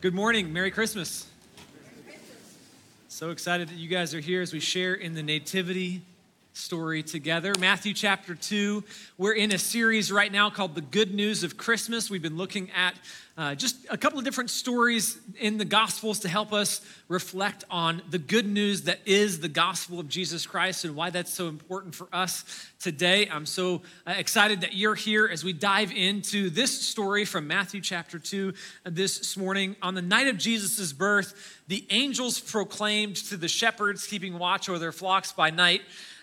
Good morning. Merry Christmas. So excited that you guys are here as we share in the Nativity story together. Matthew chapter 2. We're in a series right now called The Good News of Christmas. We've been looking at uh, just a couple of different stories in the Gospels to help us reflect on the good news that is the gospel of Jesus Christ and why that's so important for us today. I'm so uh, excited that you're here as we dive into this story from Matthew chapter 2 uh, this morning. On the night of Jesus' birth, the angels proclaimed to the shepherds keeping watch over their flocks by night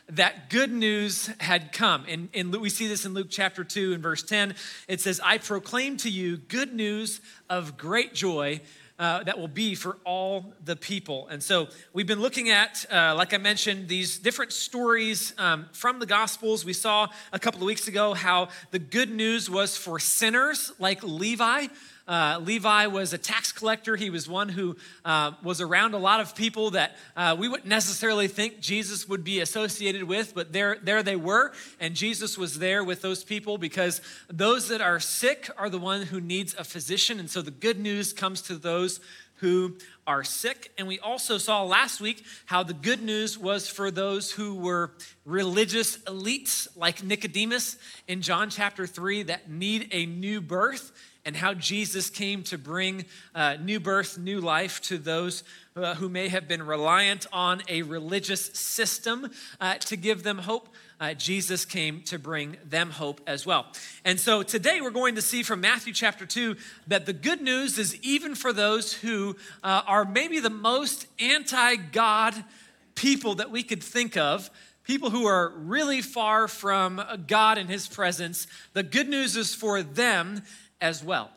that good news had come. And, and we see this in Luke chapter 2 and verse 10. It says, I proclaim to you good news of great joy. Uh, that will be for all the people. And so we've been looking at, uh, like I mentioned, these different stories um, from the Gospels. We saw a couple of weeks ago how the good news was for sinners like Levi. Uh, Levi was a tax collector. He was one who uh, was around a lot of people that uh, we wouldn't necessarily think Jesus would be associated with, but there, there they were. And Jesus was there with those people because those that are sick are the one who needs a physician. And so the good news comes to those who are sick. And we also saw last week how the good news was for those who were religious elites like Nicodemus in John chapter 3 that need a new birth and how Jesus came to bring uh, new birth, new life to those uh, who may have been reliant on a religious system uh, to give them hope. Uh, Jesus came to bring them hope as well. And so today we're going to see from Matthew chapter 2 that the good news is even for those who uh, are maybe the most anti God people that we could think of people who are really far from God and His presence, the good news is for them as well.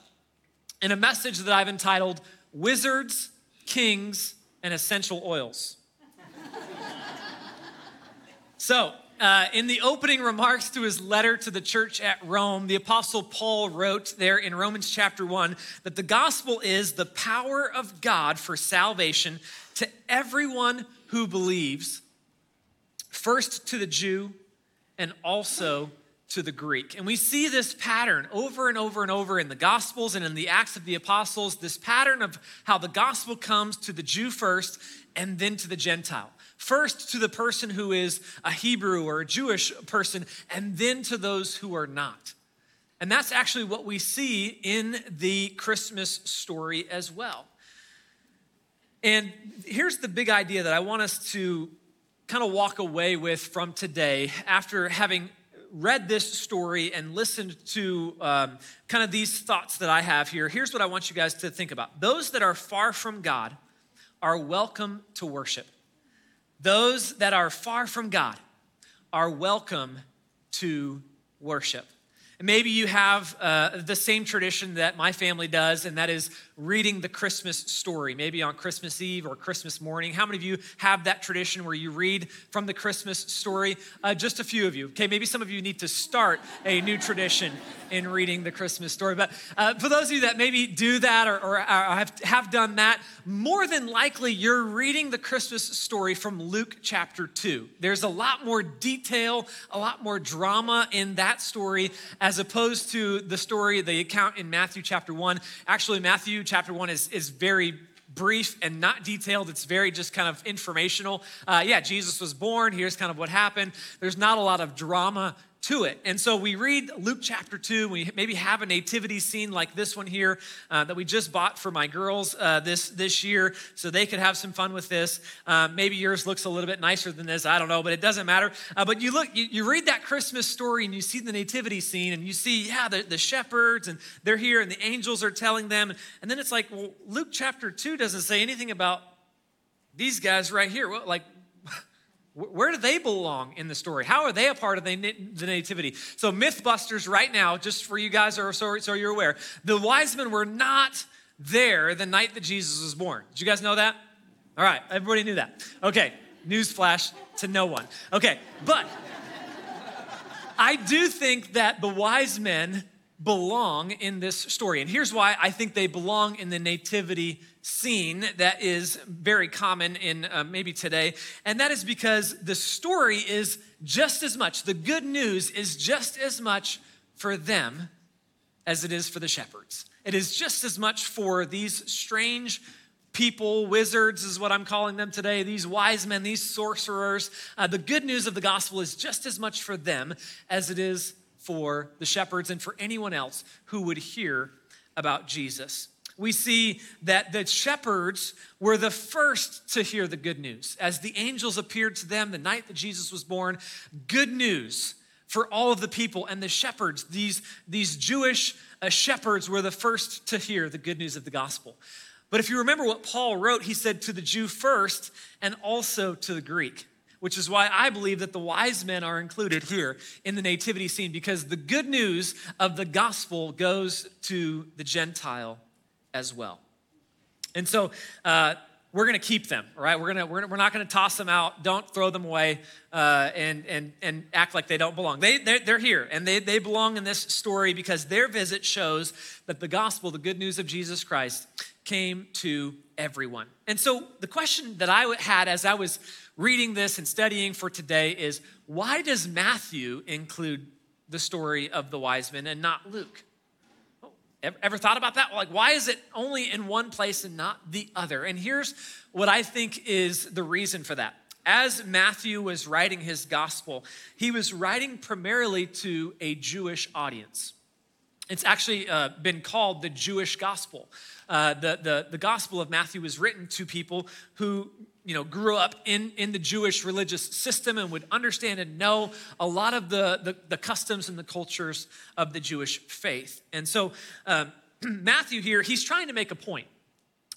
In a message that I've entitled Wizards, Kings, and Essential Oils. so, uh, in the opening remarks to his letter to the church at Rome, the Apostle Paul wrote there in Romans chapter 1 that the gospel is the power of God for salvation to everyone who believes, first to the Jew and also to the Greek. And we see this pattern over and over and over in the Gospels and in the Acts of the Apostles this pattern of how the gospel comes to the Jew first and then to the Gentile. First to the person who is a Hebrew or a Jewish person, and then to those who are not. And that's actually what we see in the Christmas story as well. And here's the big idea that I want us to kind of walk away with from today after having read this story and listened to um, kind of these thoughts that I have here, here's what I want you guys to think about. Those that are far from God are welcome to worship. Those that are far from God are welcome to worship. And maybe you have uh, the same tradition that my family does, and that is reading the Christmas story, maybe on Christmas Eve or Christmas morning. How many of you have that tradition where you read from the Christmas story? Uh, just a few of you. Okay, maybe some of you need to start a new tradition in reading the Christmas story. But uh, for those of you that maybe do that or, or, or have, have done that, more than likely you're reading the Christmas story from Luke chapter 2. There's a lot more detail, a lot more drama in that story as opposed to the story, the account in Matthew chapter 1. Actually, Matthew chapter 1 is, is very brief and not detailed. It's very just kind of informational. Uh, yeah, Jesus was born. Here's kind of what happened. There's not a lot of drama to it. And so we read Luke chapter 2. We maybe have a nativity scene like this one here uh, that we just bought for my girls uh, this, this year so they could have some fun with this. Uh, maybe yours looks a little bit nicer than this. I don't know, but it doesn't matter. Uh, but you look, you, you, read that Christmas story and you see the nativity scene and you see, yeah, the, the shepherds and they're here and the angels are telling them. And then it's like, well, Luke chapter 2 doesn't say anything about these guys right here. Well, like, where do they belong in the story? How are they a part of the, the nativity? So, Mythbusters, right now, just for you guys, or so, so you're aware, the wise men were not there the night that Jesus was born. Did you guys know that? All right, everybody knew that. Okay, newsflash to no one. Okay, but I do think that the wise men belong in this story. And here's why I think they belong in the nativity scene that is very common in uh, maybe today. And that is because the story is just as much, the good news is just as much for them as it is for the shepherds. It is just as much for these strange people, wizards is what I'm calling them today, these wise men, these sorcerers. Uh, the good news of the gospel is just as much for them as it is for the shepherds and for anyone else who would hear about Jesus. We see that the shepherds were the first to hear the good news. As the angels appeared to them the night that Jesus was born, good news for all of the people. And the shepherds, these, these Jewish uh, shepherds, were the first to hear the good news of the gospel. But if you remember what Paul wrote, he said to the Jew first and also to the Greek, which is why I believe that the wise men are included here in the nativity scene because the good news of the gospel goes to the Gentile as well. And so, uh, we're going to keep them, right? We're, gonna, we're, we're not going to toss them out. Don't throw them away uh, and, and, and act like they don't belong. They, they're, they're here, and they, they belong in this story because their visit shows that the gospel, the good news of Jesus Christ, came to everyone. And so the question that I had as I was reading this and studying for today is why does Matthew include the story of the wise men and not Luke? Ever, ever, thought about that? Like, why is it only in one place and not the other? And here's what I think is the reason for that. As Matthew was writing his gospel, he was writing primarily to a Jewish audience. It's actually uh, been called the Jewish gospel. Uh, the, the, the gospel of Matthew was written to people who you know, grew up in, in the Jewish religious system and would understand and know a lot of the, the, the customs and the cultures of the Jewish faith. And so, um, Matthew here, he's trying to make a point.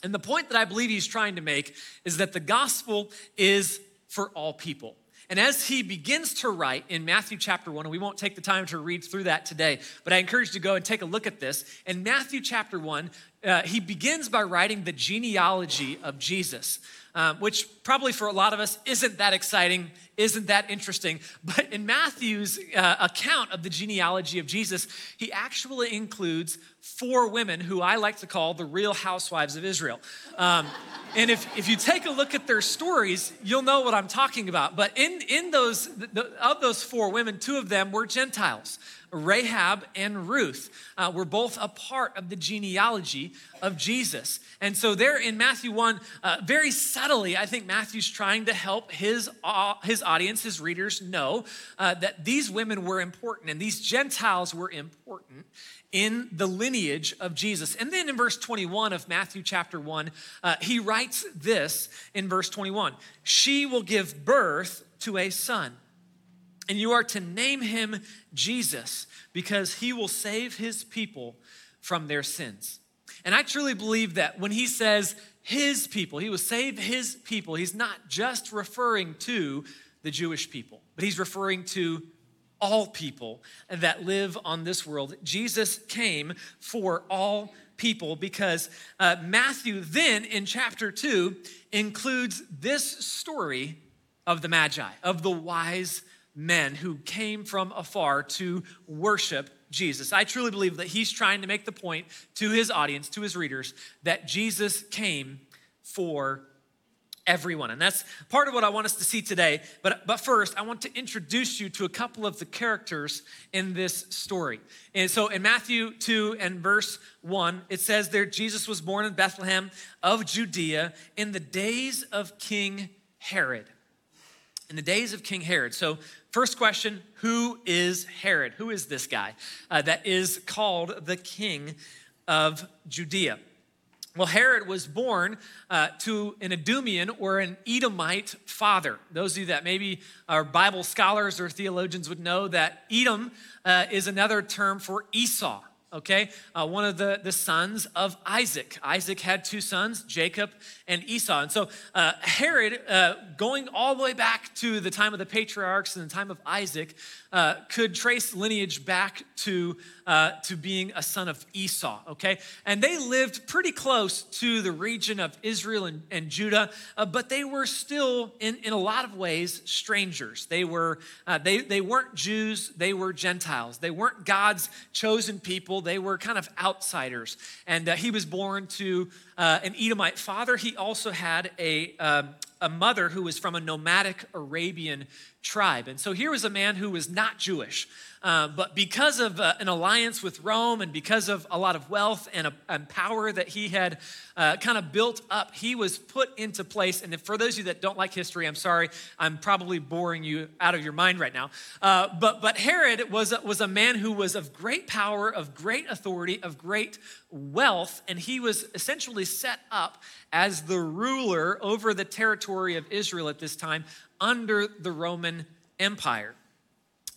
And the point that I believe he's trying to make is that the gospel is for all people. And as he begins to write in Matthew chapter 1, and we won't take the time to read through that today, but I encourage you to go and take a look at this. In Matthew chapter 1, uh, he begins by writing the genealogy of Jesus um, which probably for a lot of us isn't that exciting, isn't that interesting. But in Matthew's uh, account of the genealogy of Jesus, he actually includes four women who I like to call the real housewives of Israel. Um, and if, if you take a look at their stories, you'll know what I'm talking about. But in, in those, the, of those four women, two of them were Gentiles. Rahab and Ruth uh, were both a part of the genealogy of Jesus. And so, there in Matthew 1, uh, very subtly, I think Matthew's trying to help his, uh, his audience, his readers, know uh, that these women were important and these Gentiles were important in the lineage of Jesus. And then in verse 21 of Matthew chapter 1, uh, he writes this in verse 21 She will give birth to a son and you are to name him Jesus because he will save his people from their sins. And I truly believe that when he says his people, he will save his people, he's not just referring to the Jewish people, but he's referring to all people that live on this world. Jesus came for all people because uh, Matthew then in chapter 2 includes this story of the Magi, of the wise men who came from afar to worship Jesus. I truly believe that he's trying to make the point to his audience, to his readers, that Jesus came for everyone. And that's part of what I want us to see today. But, but first, I want to introduce you to a couple of the characters in this story. And so in Matthew 2 and verse 1, it says there Jesus was born in Bethlehem of Judea in the days of King Herod. In the days of King Herod. So First question Who is Herod? Who is this guy uh, that is called the king of Judea? Well, Herod was born uh, to an Edomian or an Edomite father. Those of you that maybe are Bible scholars or theologians would know that Edom uh, is another term for Esau okay? Uh, one of the, the sons of Isaac. Isaac had two sons, Jacob and Esau. And so uh, Herod, uh, going all the way back to the time of the patriarchs and the time of Isaac, uh, could trace lineage back to, uh, to being a son of Esau, okay? And they lived pretty close to the region of Israel and, and Judah, uh, but they were still, in, in a lot of ways, strangers. They, were, they, they weren't Jews, they were Gentiles. They weren't God's chosen people they were kind of outsiders. And uh, he was born to uh, an Edomite father. He also had a, um, a mother who was from a nomadic Arabian tribe. And so here was a man who was not Jewish. Uh, but because of uh, an alliance with Rome and because of a lot of wealth and, a, and power that he had uh, kind of built up, he was put into place. And for those of you that don't like history, I'm sorry, I'm probably boring you out of your mind right now. Uh, but, but Herod was, was a man who was of great power, of great authority, of great wealth, and he was essentially set up as the ruler over the territory of Israel at this time under the Roman Empire.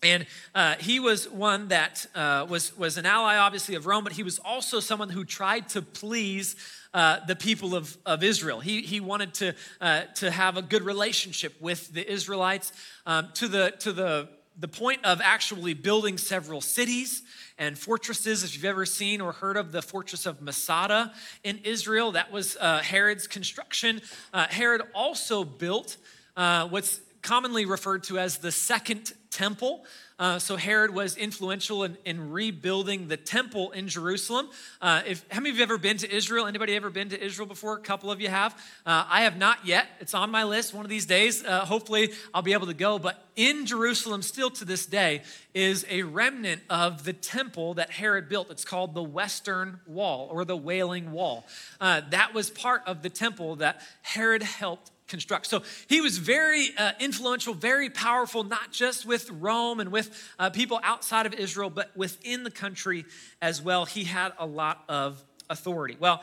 And uh, he was one that uh, was, was an ally, obviously, of Rome, but he was also someone who tried to please uh, the people of, of Israel. He, he wanted to, uh, to have a good relationship with the Israelites um, to, the, to the, the point of actually building several cities and fortresses. If you've ever seen or heard of the fortress of Masada in Israel, that was uh, Herod's construction. Uh, Herod also built what's commonly referred to as the Second Temple. Uh, so Herod was influential in, in, rebuilding the temple in Jerusalem. Uh, if how many of you have ever been to Israel? Anybody ever been to Israel before? A couple of you have. Uh, I have not yet. It's on my list. One of these days, uh, hopefully, I'll be able to go. But in Jerusalem, still to this day, is a remnant of the temple that Herod built. It's called the Western Wall or the Wailing Wall. Uh, that was part of the temple that Herod helped construct. So he was very uh, influential, very powerful, not just with Rome and with uh, people outside of Israel, but within the country as well. He had a lot of authority. Well,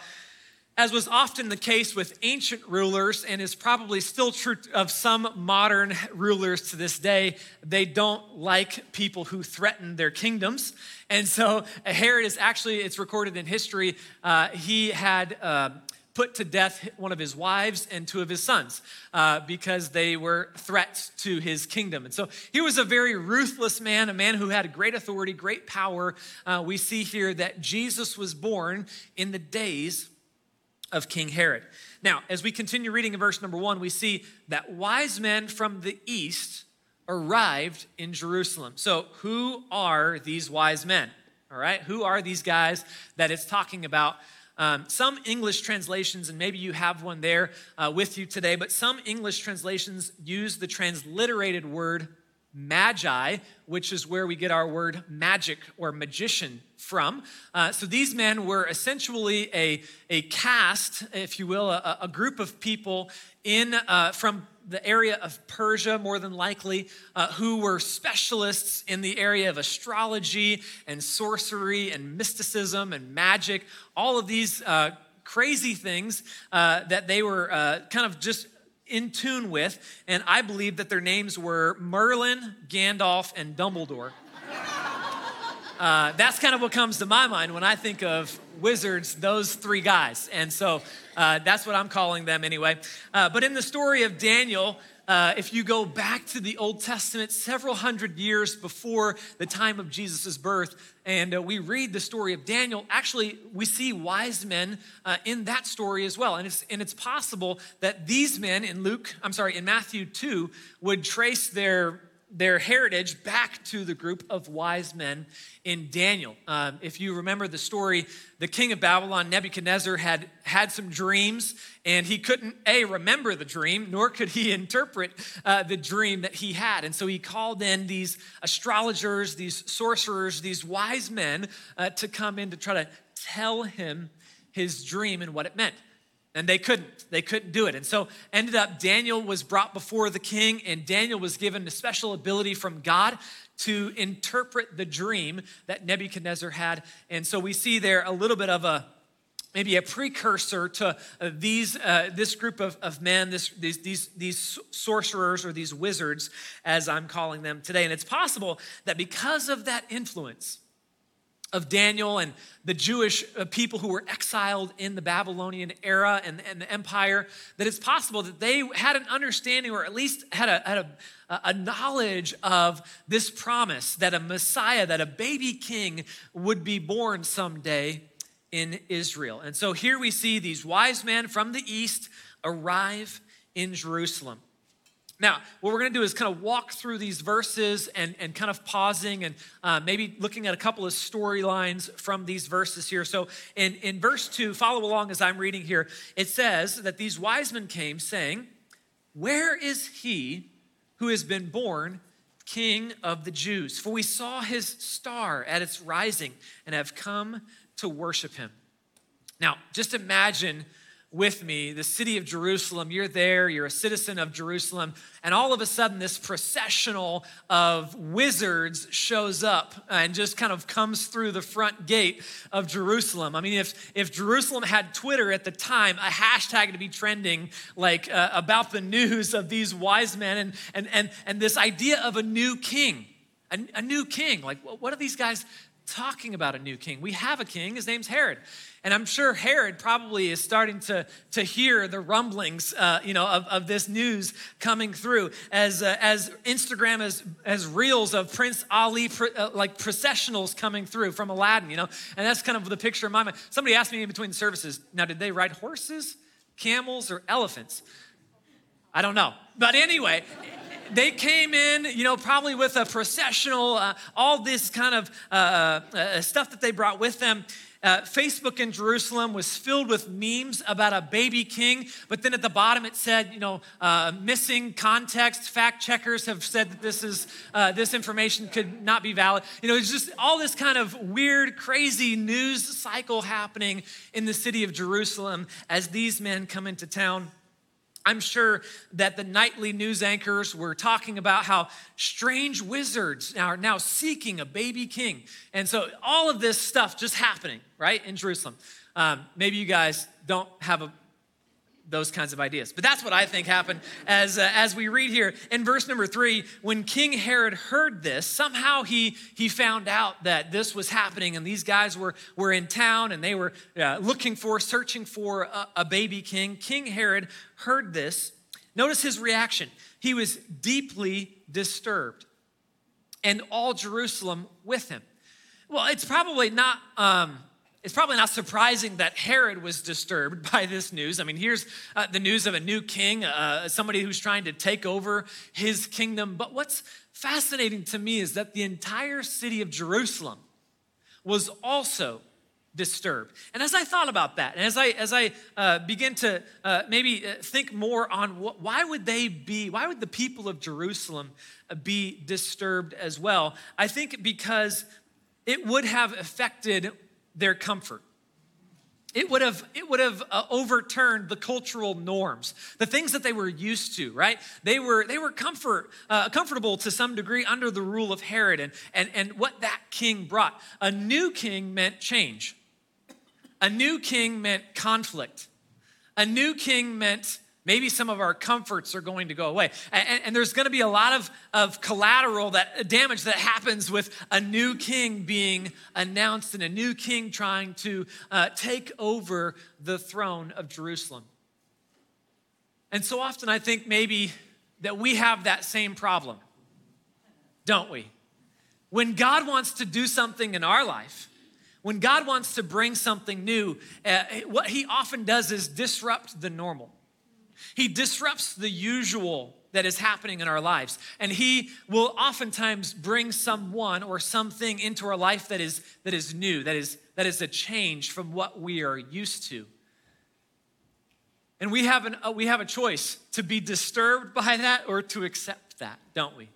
as was often the case with ancient rulers, and is probably still true of some modern rulers to this day, they don't like people who threaten their kingdoms. And so Herod is actually, it's recorded in history, uh, he had uh, put to death one of his wives and two of his sons uh, because they were threats to his kingdom. And so he was a very ruthless man, a man who had great authority, great power. Uh, we see here that Jesus was born in the days of King Herod. Now, as we continue reading in verse number one, we see that wise men from the east arrived in Jerusalem. So, who are these wise men? All right, who are these guys that it's talking about um, some English translations, and maybe you have one there uh, with you today, but some English translations use the transliterated word magi, which is where we get our word magic or magician from. Uh, so these men were essentially a, a caste, if you will, a, a group of people in uh, from the area of Persia, more than likely, uh, who were specialists in the area of astrology and sorcery and mysticism and magic, all of these uh, crazy things uh, that they were uh, kind of just in tune with. And I believe that their names were Merlin, Gandalf, and Dumbledore. Uh, that's kind of what comes to my mind when I think of wizards, those three guys. And so uh, that's what I'm calling them anyway. Uh, but in the story of Daniel, uh, if you go back to the Old Testament, several hundred years before the time of Jesus' birth, and uh, we read the story of Daniel, actually, we see wise men uh, in that story as well. And it's, and it's possible that these men in Luke, I'm sorry, in Matthew 2, would trace their their heritage back to the group of wise men in Daniel. Um, if you remember the story, the king of Babylon, Nebuchadnezzar, had had some dreams, and he couldn't, A, remember the dream, nor could he interpret uh, the dream that he had. And so he called in these astrologers, these sorcerers, these wise men uh, to come in to try to tell him his dream and what it meant and they couldn't they couldn't do it. And so ended up daniel was brought before the king and daniel was given a special ability from god to interpret the dream that nebuchadnezzar had. And so we see there a little bit of a maybe a precursor to uh, these uh, this group of, of men this, these, these, these sorcerers or these wizards as i'm calling them today. And it's possible that because of that influence of Daniel and the Jewish uh, people who were exiled in the Babylonian era and, and, the empire, that it's possible that they had an understanding or at least had, a, had a, a knowledge of this promise that a Messiah, that a baby king would be born someday in Israel. And so here we see these wise men from the east arrive in Jerusalem. Now, what we're going to do is kind of walk through these verses and, and kind of pausing and uh, maybe looking at a couple of storylines from these verses here. So, in, in verse 2, follow along as I'm reading here, it says that these wise men came saying, Where is he who has been born King of the Jews? For we saw his star at its rising and have come to worship him. Now, just imagine with me the city of Jerusalem. You're there, you're a citizen of Jerusalem, and all of a sudden, this processional of wizards shows up and just kind of comes through the front gate of Jerusalem. I mean, if, if Jerusalem had Twitter at the time, a hashtag to be trending like uh, about the news of these wise men and, and, and, and this idea of a new king. A, a new king. Like, what are these guys talking about a new king? We have a king, his name's Herod. And I'm sure Herod probably is starting to, to hear the rumblings, uh, you know, of, of this news coming through as, uh, as Instagram has, has reels of Prince Ali, uh, like processionals coming through from Aladdin, you know. And that's kind of the picture in my mind. Somebody asked me in between services, now, did they ride horses, camels, or elephants? I don't know. But anyway, they came in, you know, probably with a processional, uh, all this kind of uh, uh, stuff that they brought with them. Uh, Facebook in Jerusalem was filled with memes about a baby king, but then at the bottom it said, you know, uh, missing context. Fact checkers have said that this is uh, this information could not be valid. You know, it's just all this kind of weird, crazy news cycle happening in the city of Jerusalem as these men come into town. I'm sure that the nightly news anchors were talking about how strange wizards are now seeking a baby king. And so all of this stuff just happening, right, in Jerusalem. Um, maybe you guys don't have a those kinds of ideas. But that's what I think happened as, uh, as we read here in verse number three. When King Herod heard this, somehow he, he found out that this was happening and these guys were, were in town and they were uh, looking for, searching for a, a baby king. King Herod heard this. Notice his reaction. He was deeply disturbed, and all Jerusalem with him. Well, it's probably not. Um, it's probably not surprising that Herod was disturbed by this news. I mean, here's uh, the news of a new king, uh, somebody who's trying to take over his kingdom. But what's fascinating to me is that the entire city of Jerusalem was also disturbed. And as I thought about that, and as I as I uh, begin to uh, maybe uh, think more on what, why would they be, why would the people of Jerusalem uh, be disturbed as well? I think because it would have affected their comfort. It would have, it would have uh, overturned the cultural norms, the things that they were used to, right? They were, they were comfort, uh, comfortable to some degree under the rule of Herod and, and, and what that king brought. A new king meant change. A new king meant conflict. A new king meant Maybe some of our comforts are going to go away. And, and, there's going to be a lot of, of collateral that damage that happens with a new king being announced and a new king trying to uh, take over the throne of Jerusalem. And so often I think maybe that we have that same problem, don't we? When God wants to do something in our life, when God wants to bring something new, uh, what he often does is disrupt the normal. He disrupts the usual that is happening in our lives. And he will oftentimes bring someone or something into our life that is, that is new, that is, that is a change from what we are used to. And we have, an, uh, we have a choice to be disturbed by that or to accept that, don't we?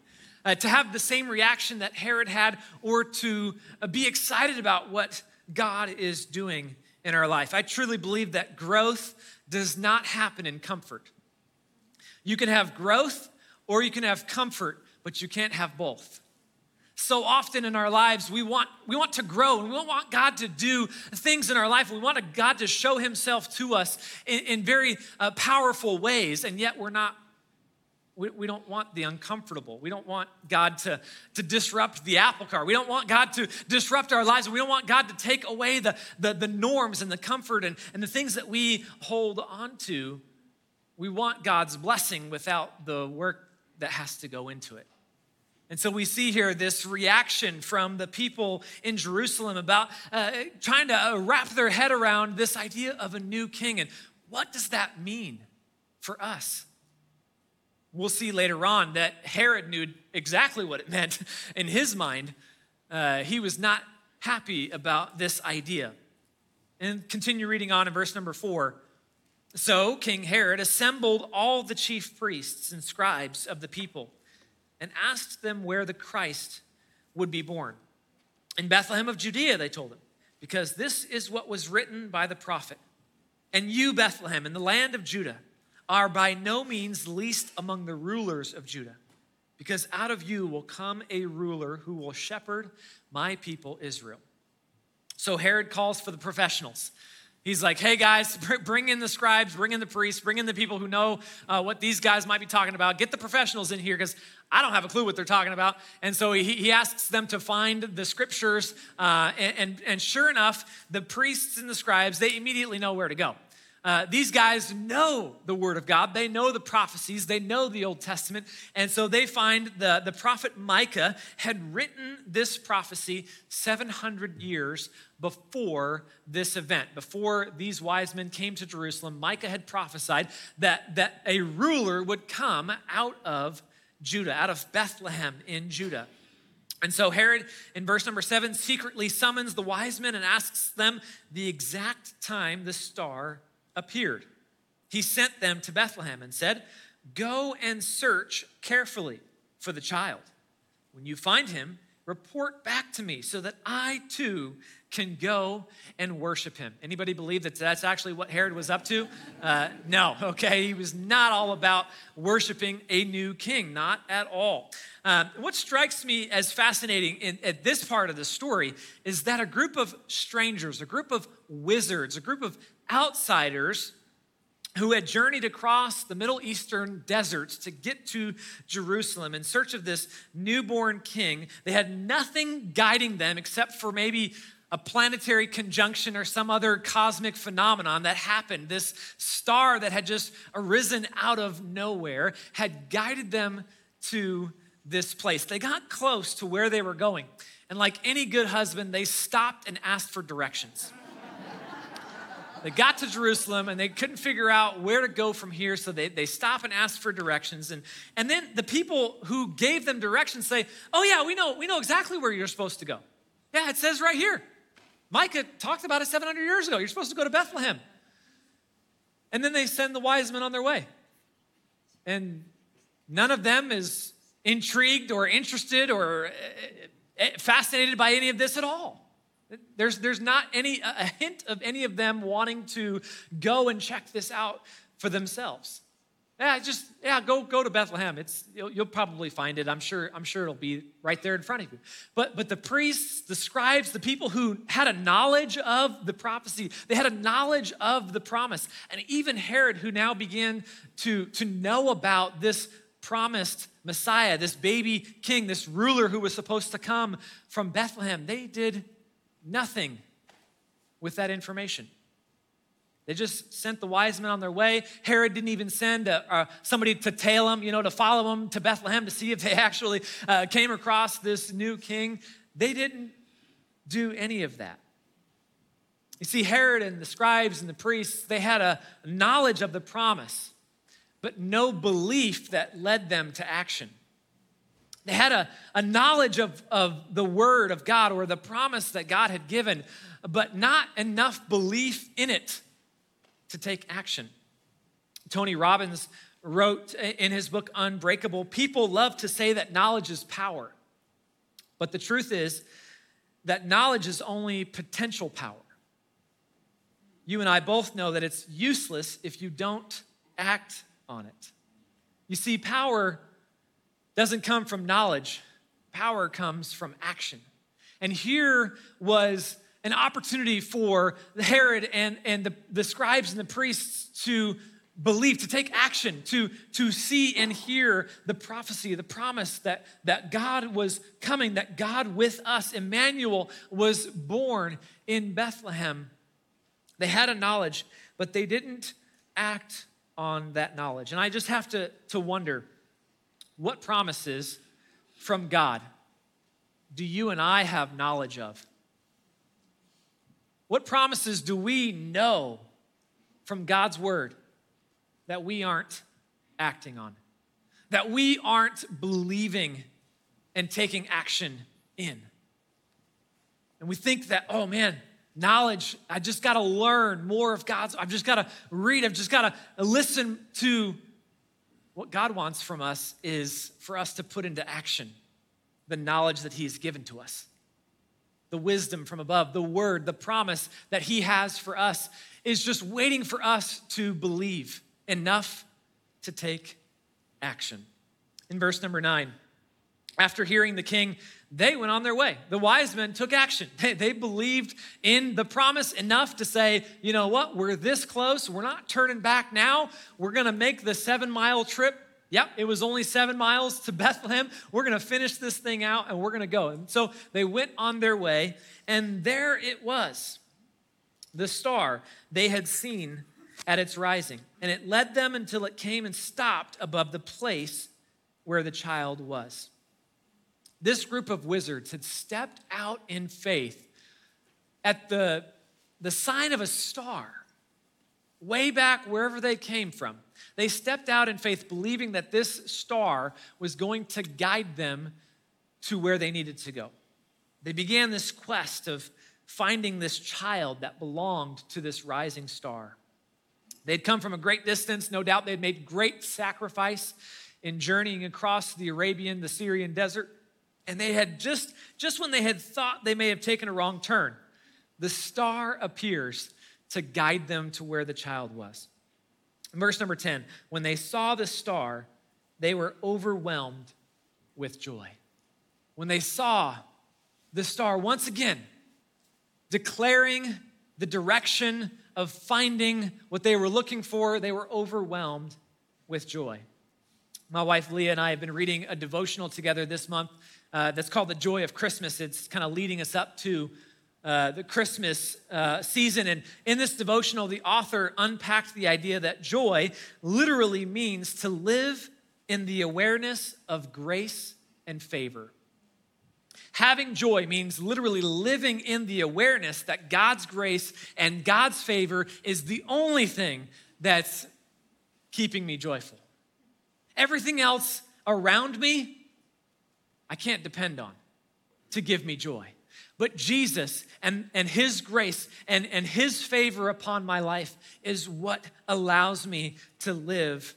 Uh, to have the same reaction that Herod had or to uh, be excited about what God is doing in our life. I truly believe that growth does not happen in comfort. You can have growth or you can have comfort, but you can't have both. So often in our lives, we want, we want to grow and we want God to do things in our life. We want God to show Himself to us in, in very uh, powerful ways, and yet we're not we, we don't want the uncomfortable. We don't want God to, to disrupt the apple cart. We don't want God to disrupt our lives. We don't want God to take away the, the, the norms and the comfort and, and the things that we hold on to. We want God's blessing without the work that has to go into it. And so we see here this reaction from the people in Jerusalem about uh, trying to uh, wrap their head around this idea of a new king. And what does that mean for us? We'll see later on that Herod knew exactly what it meant in his mind. Uh, he was not happy about this idea. And continue reading on in verse number four. So King Herod assembled all the chief priests and scribes of the people and asked them where the Christ would be born. In Bethlehem of Judea, they told him, because this is what was written by the prophet. And you, Bethlehem, in the land of Judah, are by no means least among the rulers of Judah, because out of you will come a ruler who will shepherd my people Israel. So Herod calls for the professionals He's like, hey guys, bring in the scribes, bring in the priests, bring in the people who know uh, what these guys might be talking about. Get the professionals in here because I don't have a clue what they're talking about. And so he, he asks them to find the scriptures. Uh, and, and, and sure enough, the priests and the scribes, they immediately know where to go. Uh, these guys know the Word of God. They know the prophecies. They know the Old Testament. And so they find the, the prophet Micah had written this prophecy 700 years before this event. Before these wise men came to Jerusalem, Micah had prophesied that, that a ruler would come out of Judah, out of Bethlehem in Judah. And so Herod, in verse number seven, secretly summons the wise men and asks them the exact time the star appeared. He sent them to Bethlehem and said, Go and search carefully for the child. When you find him, report back to me so that I too can go and worship him. Anybody believe that that's actually what Herod was up to? Uh, no, okay. He was not all about worshiping a new king, not at all. Um, what strikes me as fascinating in, at this part of the story is that a group of strangers, a group of wizards, a group of outsiders who had journeyed across the Middle Eastern deserts to get to Jerusalem in search of this newborn king. They had nothing guiding them except for maybe a planetary conjunction or some other cosmic phenomenon that happened. This star that had just arisen out of nowhere had guided them to this place. They got close to where they were going. And like any good husband, they stopped and asked for directions. They got to Jerusalem and they couldn't figure out where to go from here, so they, they stop and ask for directions. And, and then the people who gave them directions say, Oh, yeah, we know, we know exactly where you're supposed to go. Yeah, it says right here. Micah talked about it 700 years ago. You're supposed to go to Bethlehem. And then they send the wise men on their way. And none of them is intrigued or interested or eh, eh, fascinated by any of this at all. There's, there's not any a hint of any of them wanting to go and check this out for themselves. Yeah, just yeah, go go to Bethlehem. It's you'll, you'll, probably find it. I'm sure I'm sure it'll be right there in front of you. But but the priests, the scribes, the people who had a knowledge of the prophecy, they had a knowledge of the promise, and even Herod, who now began to to know about this promised Messiah, this baby king, this ruler who was supposed to come from Bethlehem, they did nothing with that information. They just sent the wise men on their way. Herod didn't even send a, a, somebody to tail them, you know, to follow them to Bethlehem to see if they actually uh, came across this new king. They didn't do any of that. You see, Herod and the scribes and the priests, they had a knowledge of the promise, but no belief that led them to action. They had a, a knowledge of, of the word of God or the promise that God had given, but not enough belief in it to take action. Tony Robbins wrote in his book Unbreakable People love to say that knowledge is power, but the truth is that knowledge is only potential power. You and I both know that it's useless if you don't act on it. You see, power doesn't come from knowledge, power comes from action. And here was an opportunity for Herod and, and the, the scribes and the priests to believe, to take action, to, to see and hear the prophecy, the promise that, that God was coming, that God with us, Emmanuel, was born in Bethlehem. They had a knowledge, but they didn't act on that knowledge. And I just have to, to wonder what promises from God do you and I have knowledge of? What promises do we know from God's word that we aren't acting on? That we aren't believing and taking action in? And we think that, oh man, knowledge. I just got to learn more of God's. I've just got to read. I've just got to listen to what God wants from us is for us to put into action the knowledge that He has given to us, the wisdom from above, the word, the promise that He has for us is just waiting for us to believe enough to take action. In verse number nine, after hearing the king, they went on their way. The wise men took action. They, they, believed in the promise enough to say, you know what, we're this close. We're not turning back now. We're going to make the seven mile trip. Yep, it was only seven miles to Bethlehem. We're going to finish this thing out and we're going to go. And so they went on their way, and there it was the star they had seen at its rising. And it led them until it came and stopped above the place where the child was. This group of wizards had stepped out in faith at the, the sign of a star, way back wherever they came from. They stepped out in faith, believing that this star was going to guide them to where they needed to go. They began this quest of finding this child that belonged to this rising star. They'd come from a great distance. No doubt they'd made great sacrifice in journeying across the Arabian, the Syrian desert. And they had just, just when they had thought they may have taken a wrong turn, the star appears to guide them to where the child was. Verse number 10 when they saw the star, they were overwhelmed with joy. When they saw the star once again, declaring the direction of finding what they were looking for, they were overwhelmed with joy. My wife Leah and I have been reading a devotional together this month uh, that's called The Joy of Christmas. It's kind of leading us up to uh, the Christmas uh, season. And in this devotional, the author unpacked the idea that joy literally means to live in the awareness of grace and favor. Having joy means literally living in the awareness that God's grace and God's favor is the only thing that's keeping me joyful. Everything else around me, I can't depend on to give me joy. But Jesus and, and His grace and, and His favor upon my life is what allows me to live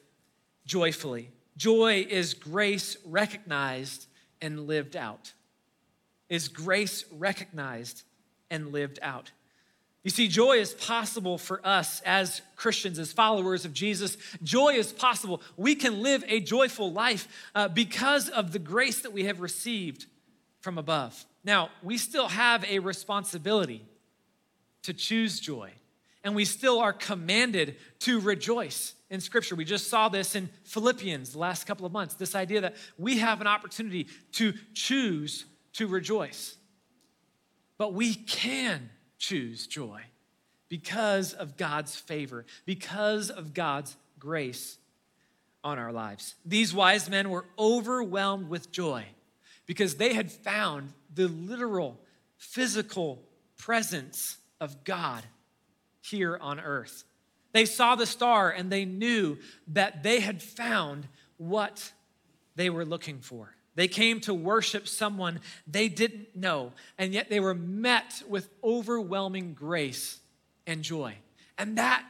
joyfully. Joy is grace recognized and lived out is grace recognized and lived out. You see, joy is possible for us as Christians, as followers of Jesus. Joy is possible. We can live a joyful life uh, because of the grace that we have received from above. Now, we still have a responsibility to choose joy, and we still are commanded to rejoice in Scripture. We just saw this in Philippians the last couple of months this idea that we have an opportunity to choose to rejoice. But we can choose joy because of God's favor, because of God's grace on our lives. These wise men were overwhelmed with joy because they had found the literal, physical presence of God here on earth. They saw the star and they knew that they had found what they were looking for. They came to worship someone they didn't know, and yet they were met with overwhelming grace and joy. And that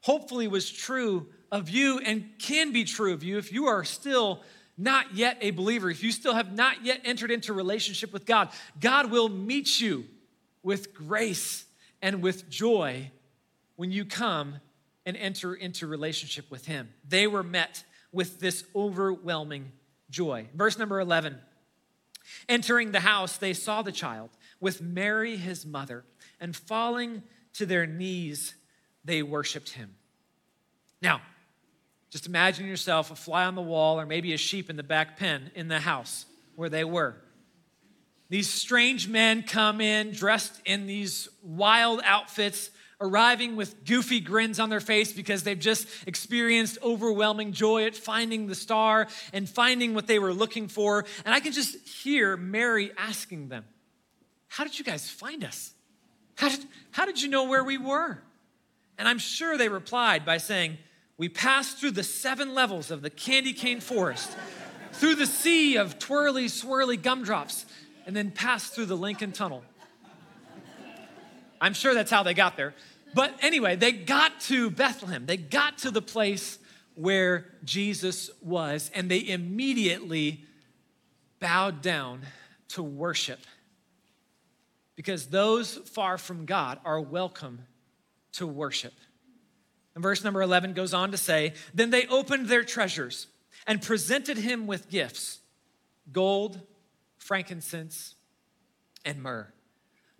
hopefully was true of you and can be true of you if you are still not yet a believer, if you still have not yet entered into relationship with God. God will meet you with grace and with joy when you come and enter into relationship with Him. They were met with this overwhelming joy. Verse number 11 Entering the house, they saw the child with Mary, his mother, and falling to their knees, they worshiped him. Now, just imagine yourself a fly on the wall or maybe a sheep in the back pen in the house where they were. These strange men come in dressed in these wild outfits arriving with goofy grins on their face because they've just experienced overwhelming joy at finding the star and finding what they were looking for. And I can just hear Mary asking them, How did you guys find us? How did, how did you know where we were? And I'm sure they replied by saying, We passed through the seven levels of the candy cane forest, through the sea of twirly, swirly gumdrops, and then passed through the Lincoln Tunnel. I'm sure that's how they got there. But anyway, they got to Bethlehem. They got to the place where Jesus was, and they immediately bowed down to worship. Because those far from God are welcome to worship. And verse number 11 goes on to say Then they opened their treasures and presented him with gifts gold, frankincense, and myrrh.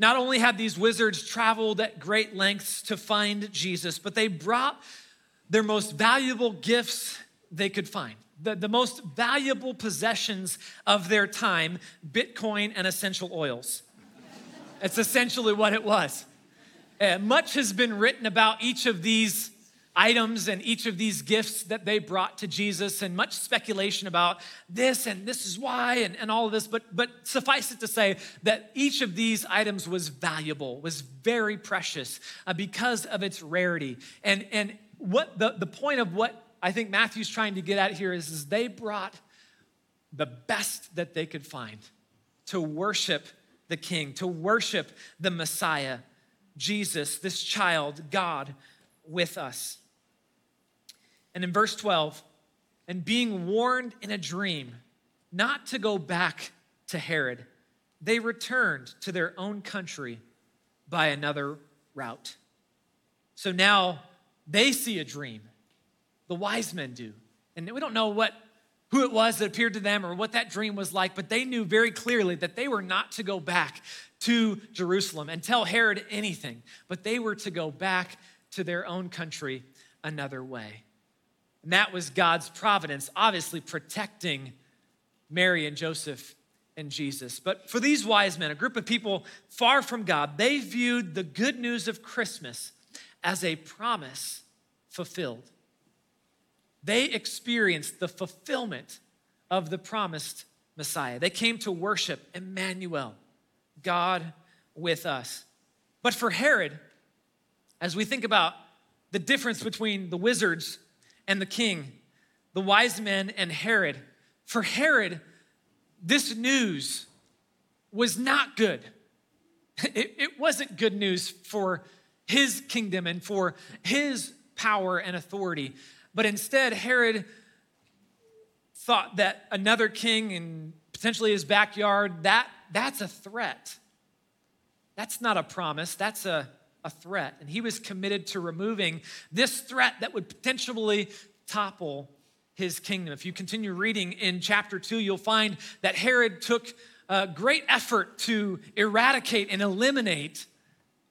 Not only had these wizards traveled at great lengths to find Jesus, but they brought their most valuable gifts they could find. The, the most valuable possessions of their time Bitcoin and essential oils. That's essentially what it was. Uh, much has been written about each of these items and each of these gifts that they brought to Jesus, and much speculation about this and this is why and, and all of this. But, but suffice it to say that each of these items was valuable, was very precious uh, because of its rarity. And, and what the, the point of what I think Matthew's trying to get at here is, is they brought the best that they could find to worship the King, to worship the Messiah, Jesus, this child, God with us. And in verse 12, and being warned in a dream not to go back to Herod, they returned to their own country by another route. So now they see a dream. The wise men do. And we don't know what who it was that appeared to them or what that dream was like, but they knew very clearly that they were not to go back to Jerusalem and tell Herod anything, but they were to go back to their own country another way. And that was God's providence, obviously protecting Mary and Joseph and Jesus. But for these wise men, a group of people far from God, they viewed the good news of Christmas as a promise fulfilled. They experienced the fulfillment of the promised Messiah. They came to worship Emmanuel, God with us. But for Herod, as we think about the difference between the wizards and the king, the wise men and Herod. For Herod, this news was not good. It, it, wasn't good news for his kingdom and for his power and authority. But instead, Herod thought that another king in potentially his backyard, that, that's a threat. That's not a promise, that's a a threat, and he was committed to removing this threat that would potentially topple his kingdom. If you continue reading in chapter 2, you'll find that Herod took a great effort to eradicate and eliminate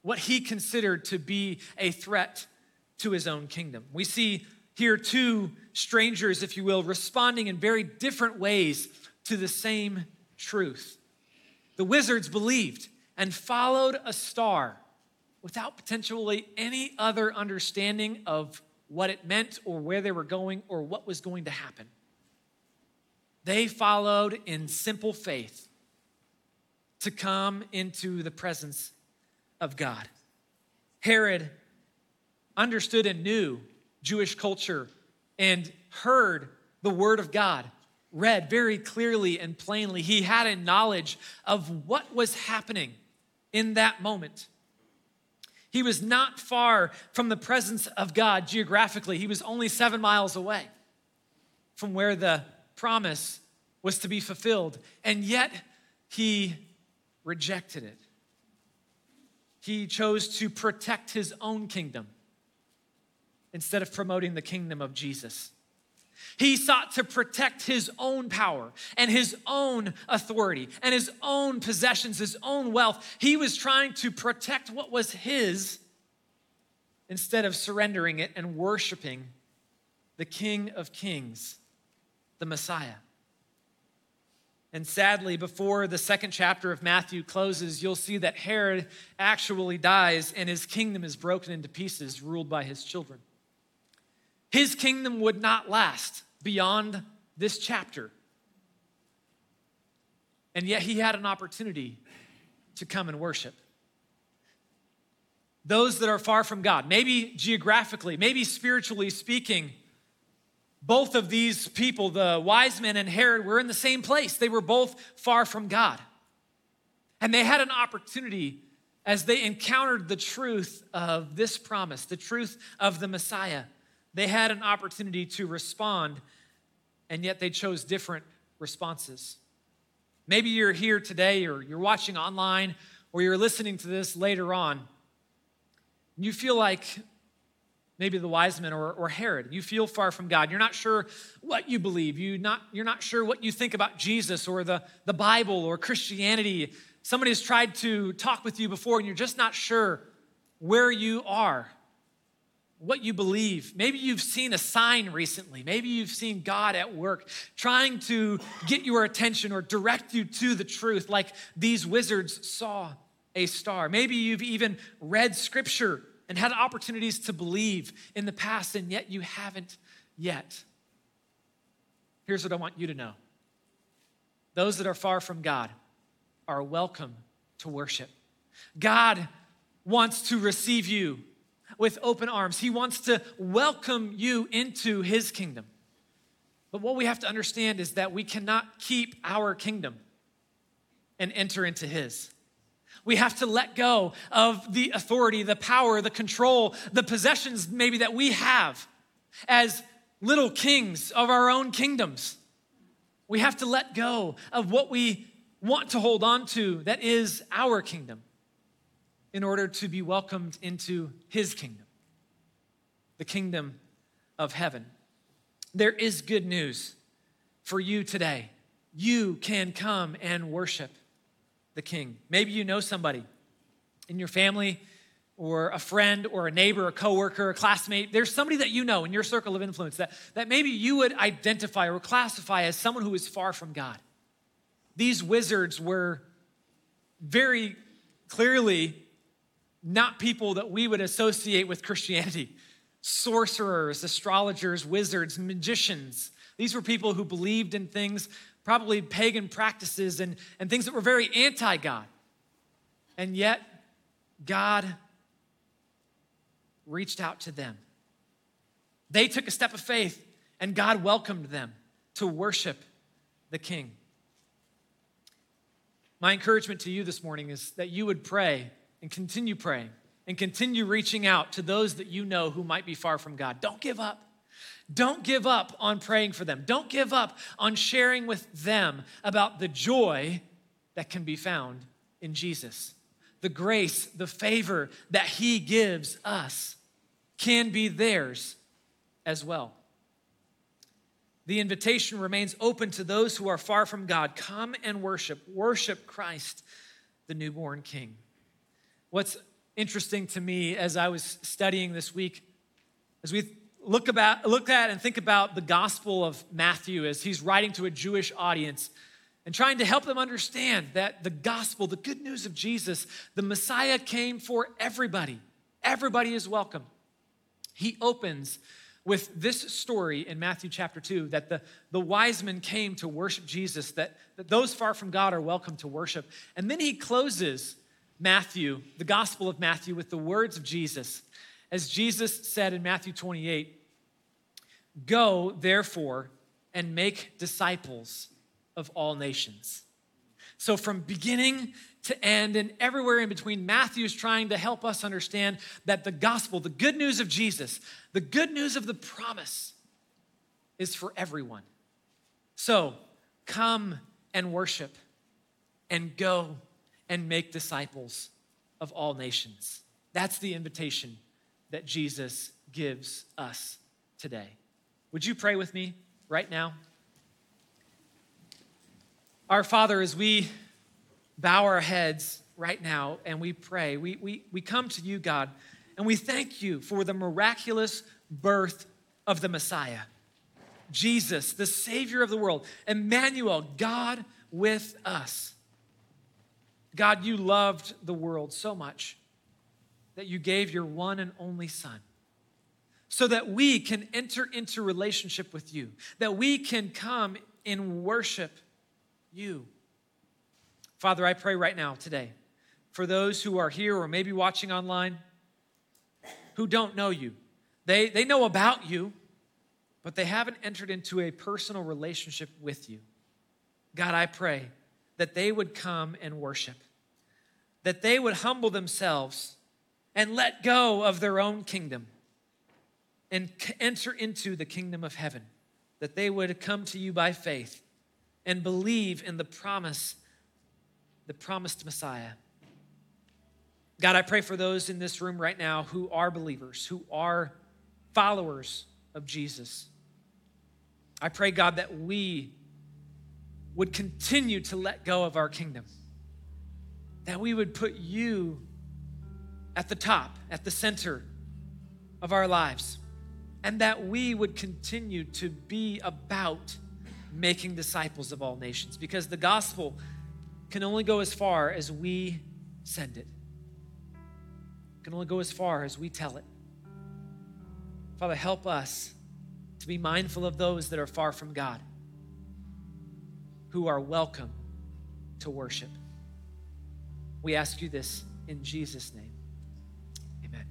what he considered to be a threat to his own kingdom. We see here two strangers, if you will, responding in very different ways to the same truth. The wizards believed and followed a star without potentially any other understanding of what it meant or where they were going or what was going to happen. They followed in simple faith to come into the presence of God. Herod understood and knew Jewish culture and heard the word of God read very clearly and plainly. He had a knowledge of what was happening in that moment. He was not far from the presence of God geographically. He was only seven miles away from where the promise was to be fulfilled. And yet, he rejected it. He chose to protect his own kingdom instead of promoting the kingdom of Jesus. He sought to protect his own power and his own authority and his own possessions, his own wealth. He was trying to protect what was his instead of surrendering it and worshiping the King of Kings, the Messiah. And sadly, before the second chapter of Matthew closes, you'll see that Herod actually dies and his kingdom is broken into pieces, ruled by his children. His kingdom would not last beyond this chapter. And yet he had an opportunity to come and worship. Those that are far from God, maybe geographically, maybe spiritually speaking, both of these people, the wise men and Herod, were in the same place. They were both far from God. And they had an opportunity as they encountered the truth of this promise, the truth of the Messiah, they had an opportunity to respond, and yet they chose different responses. Maybe you're here today, or you're watching online, or you're listening to this later on. You feel like maybe the wise men or, or Herod. You feel far from God. You're not sure what you believe. You not, you're not sure what you think about Jesus or the, the Bible or Christianity. Somebody has tried to talk with you before and you're just not sure where you are, what you believe. Maybe you've seen a sign recently. Maybe you've seen God at work trying to get your attention or direct you to the truth, like these wizards saw a star. Maybe you've even read scripture and had opportunities to believe in the past, and yet you haven't yet. Here's what I want you to know those that are far from God are welcome to worship. God wants to receive you with open arms, He wants to welcome you into His kingdom. But what we have to understand is that we cannot keep our kingdom and enter into His. We have to let go of the authority, the power, the control, the possessions maybe that we have as little kings of our own kingdoms. We have to let go of what we want to hold on to that is our kingdom in order to be welcomed into his kingdom, the kingdom of heaven. There is good news for you today. You can come and worship the king. Maybe you know somebody in your family or a friend or a neighbor, a coworker, a classmate. There's somebody that you know in your circle of influence that, that maybe you would identify or classify as someone who is far from God. These wizards were very clearly not people that we would associate with Christianity. Sorcerers, astrologers, wizards, magicians. These were people who believed in things probably pagan practices and, and things that were very anti God. And yet, God reached out to them. They took a step of faith, and God welcomed them to worship the King. My encouragement to you this morning is that you would pray and continue praying and continue reaching out to those that you know who might be far from God. Don't give up. Don't give up on praying for them. Don't give up on sharing with them about the joy that can be found in Jesus. The grace, the favor that He gives us can be theirs as well. The invitation remains open to those who are far from God. Come and worship. Worship Christ, the newborn King. What's interesting to me as I was studying this week, as we look, about, look at and think about the Gospel of Matthew as he's writing to a Jewish audience and trying to help them understand that the gospel, the good news of Jesus, the Messiah came for everybody. Everybody is welcome. He opens with this story in Matthew chapter 2 that the, the wise men came to worship Jesus, that, that those far from God are welcome to worship. And then he closes Matthew, the Gospel of Matthew, with the words of Jesus. As Jesus said in Matthew 28, Go, therefore, and make disciples of all nations. So, from beginning to end and everywhere in between, Matthew is trying to help us understand that the gospel, the good news of Jesus, the good news of the promise is for everyone. So, come and worship and go and make disciples of all nations. That's the invitation that Jesus gives us today. Would you pray with me right now? Our Father, as we bow our heads right now and we pray, we, we, we come to you, God, and we thank you for the miraculous birth of the Messiah, Jesus, the Savior of the world, Emmanuel, God with us. God, you loved the world so much that you gave your one and only Son so that we can enter into relationship with you, that we can come and worship you. Father, I pray right now today for those who are here or maybe watching online who don't know you. They, they know about you, but they haven't entered into a personal relationship with you. God, I pray that they would come and worship that they would humble themselves and let go of their own kingdom and enter into the kingdom of heaven, that they would come to you by faith and believe in the promise, the promised Messiah. God, I pray for those in this room right now who are believers, who are followers of Jesus. I pray, God, that we would continue to let go of our kingdom, that we would put you at the top, at the center of our lives, and that we would continue to be about making disciples of all nations because the gospel can only go as far as we send it. it can only go as far as we tell it. Father, help us to be mindful of those that are far from God, who are welcome to worship. We ask you this in Jesus' name. Amen.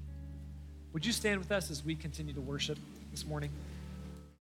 Would you stand with us as we continue to worship this morning?